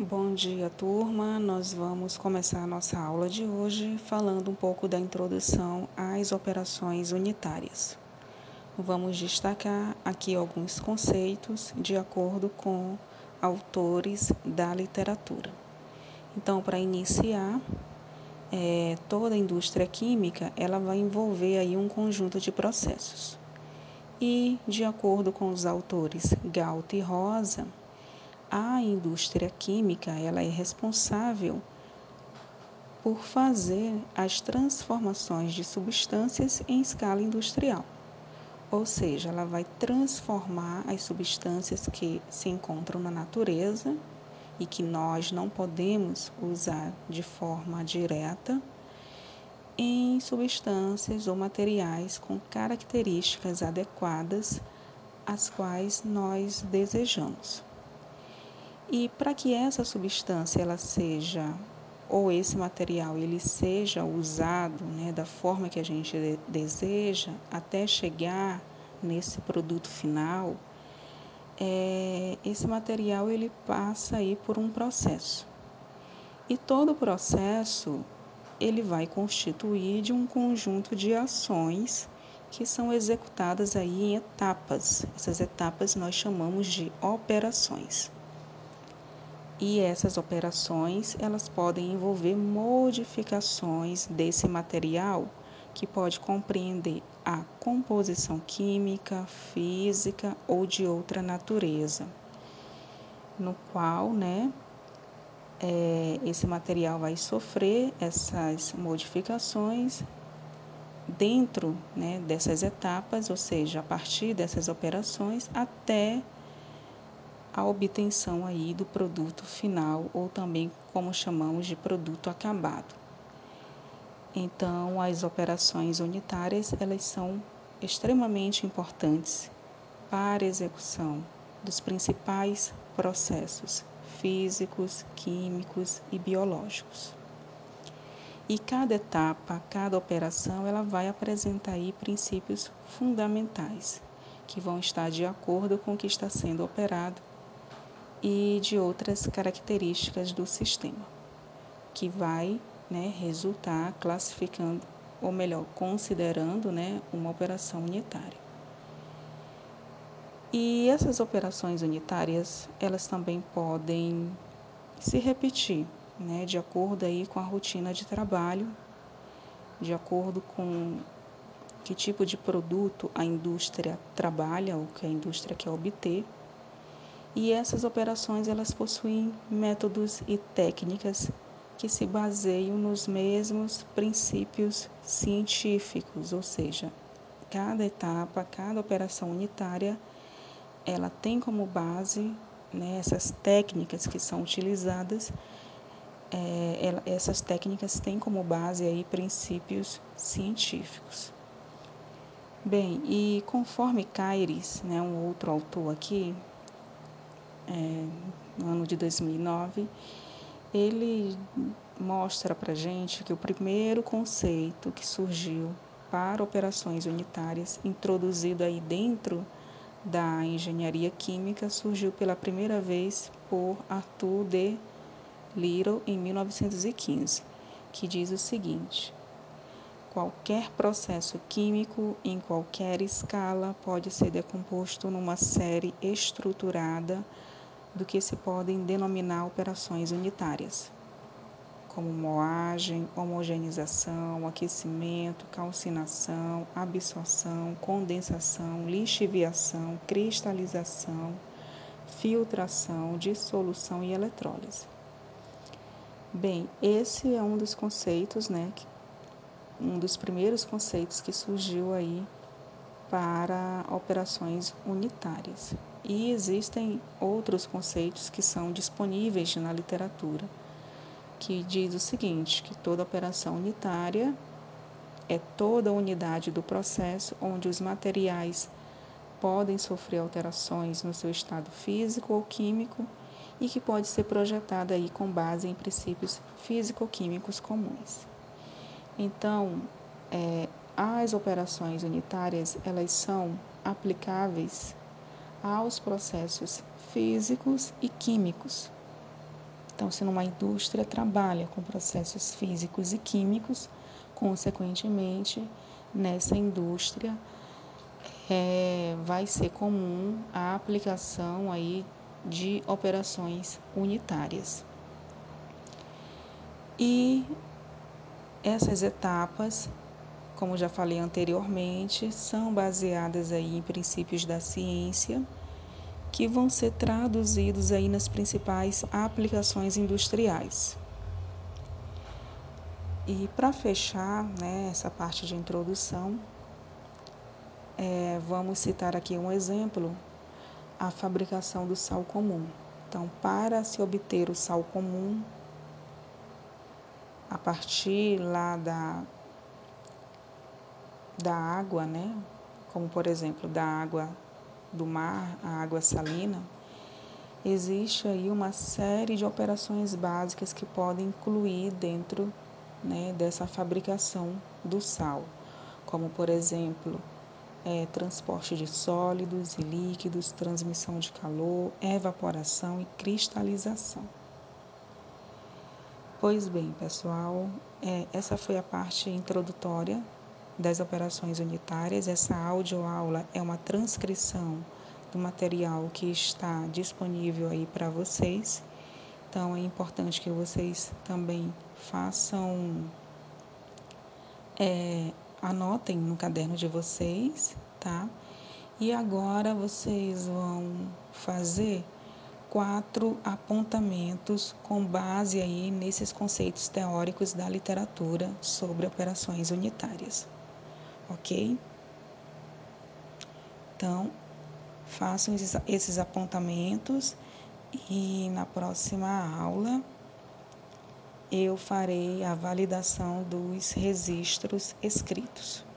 Bom dia, turma. Nós vamos começar a nossa aula de hoje falando um pouco da introdução às operações unitárias. Vamos destacar aqui alguns conceitos de acordo com autores da literatura. Então, para iniciar, é, toda a indústria química ela vai envolver aí um conjunto de processos. E, de acordo com os autores Galt e Rosa, a indústria química ela é responsável por fazer as transformações de substâncias em escala industrial. Ou seja, ela vai transformar as substâncias que se encontram na natureza e que nós não podemos usar de forma direta em substâncias ou materiais com características adequadas às quais nós desejamos. E para que essa substância ela seja ou esse material ele seja usado né, da forma que a gente deseja até chegar nesse produto final, é, esse material ele passa aí por um processo. E todo o processo ele vai constituir de um conjunto de ações que são executadas aí em etapas. Essas etapas nós chamamos de operações. E essas operações, elas podem envolver modificações desse material, que pode compreender a composição química, física ou de outra natureza, no qual, né, é, esse material vai sofrer essas modificações dentro né, dessas etapas, ou seja, a partir dessas operações até a obtenção aí do produto final ou também como chamamos de produto acabado. Então, as operações unitárias, elas são extremamente importantes para a execução dos principais processos físicos, químicos e biológicos. E cada etapa, cada operação, ela vai apresentar aí princípios fundamentais que vão estar de acordo com o que está sendo operado e de outras características do sistema, que vai né, resultar classificando, ou melhor, considerando né, uma operação unitária. E essas operações unitárias, elas também podem se repetir, né, de acordo aí com a rotina de trabalho, de acordo com que tipo de produto a indústria trabalha, ou que a indústria quer obter e essas operações elas possuem métodos e técnicas que se baseiam nos mesmos princípios científicos, ou seja, cada etapa, cada operação unitária, ela tem como base né, essas técnicas que são utilizadas, é, essas técnicas têm como base aí princípios científicos. Bem, e conforme Caires, né, um outro autor aqui, é, no ano de 2009, ele mostra para gente que o primeiro conceito que surgiu para operações unitárias, introduzido aí dentro da engenharia química, surgiu pela primeira vez por Arthur de Little em 1915, que diz o seguinte: Qualquer processo químico em qualquer escala pode ser decomposto numa série estruturada do que se podem denominar operações unitárias, como moagem, homogeneização, aquecimento, calcinação, absorção, condensação, lixiviação, cristalização, filtração, dissolução e eletrólise. Bem, esse é um dos conceitos, né, um dos primeiros conceitos que surgiu aí para operações unitárias. E existem outros conceitos que são disponíveis na literatura, que diz o seguinte, que toda operação unitária é toda unidade do processo onde os materiais podem sofrer alterações no seu estado físico ou químico e que pode ser projetada aí com base em princípios físico-químicos comuns. Então, é, as operações unitárias elas são aplicáveis aos processos físicos e químicos. Então, se numa indústria trabalha com processos físicos e químicos, consequentemente, nessa indústria é, vai ser comum a aplicação aí de operações unitárias. E essas etapas, como já falei anteriormente, são baseadas aí em princípios da ciência que vão ser traduzidos aí nas principais aplicações industriais. E para fechar né, essa parte de introdução, é, vamos citar aqui um exemplo, a fabricação do sal comum. Então, para se obter o sal comum, a partir lá da, da água, né? como por exemplo da água do mar, a água salina, existe aí uma série de operações básicas que podem incluir dentro né, dessa fabricação do sal, como por exemplo é, transporte de sólidos e líquidos, transmissão de calor, evaporação e cristalização. Pois bem, pessoal, é, essa foi a parte introdutória das operações unitárias. Essa audioaula é uma transcrição do material que está disponível aí para vocês. Então é importante que vocês também façam, é, anotem no caderno de vocês, tá? E agora vocês vão fazer quatro apontamentos com base aí nesses conceitos teóricos da literatura sobre operações unitárias ok? Então, façam esses apontamentos e na próxima aula eu farei a validação dos registros escritos.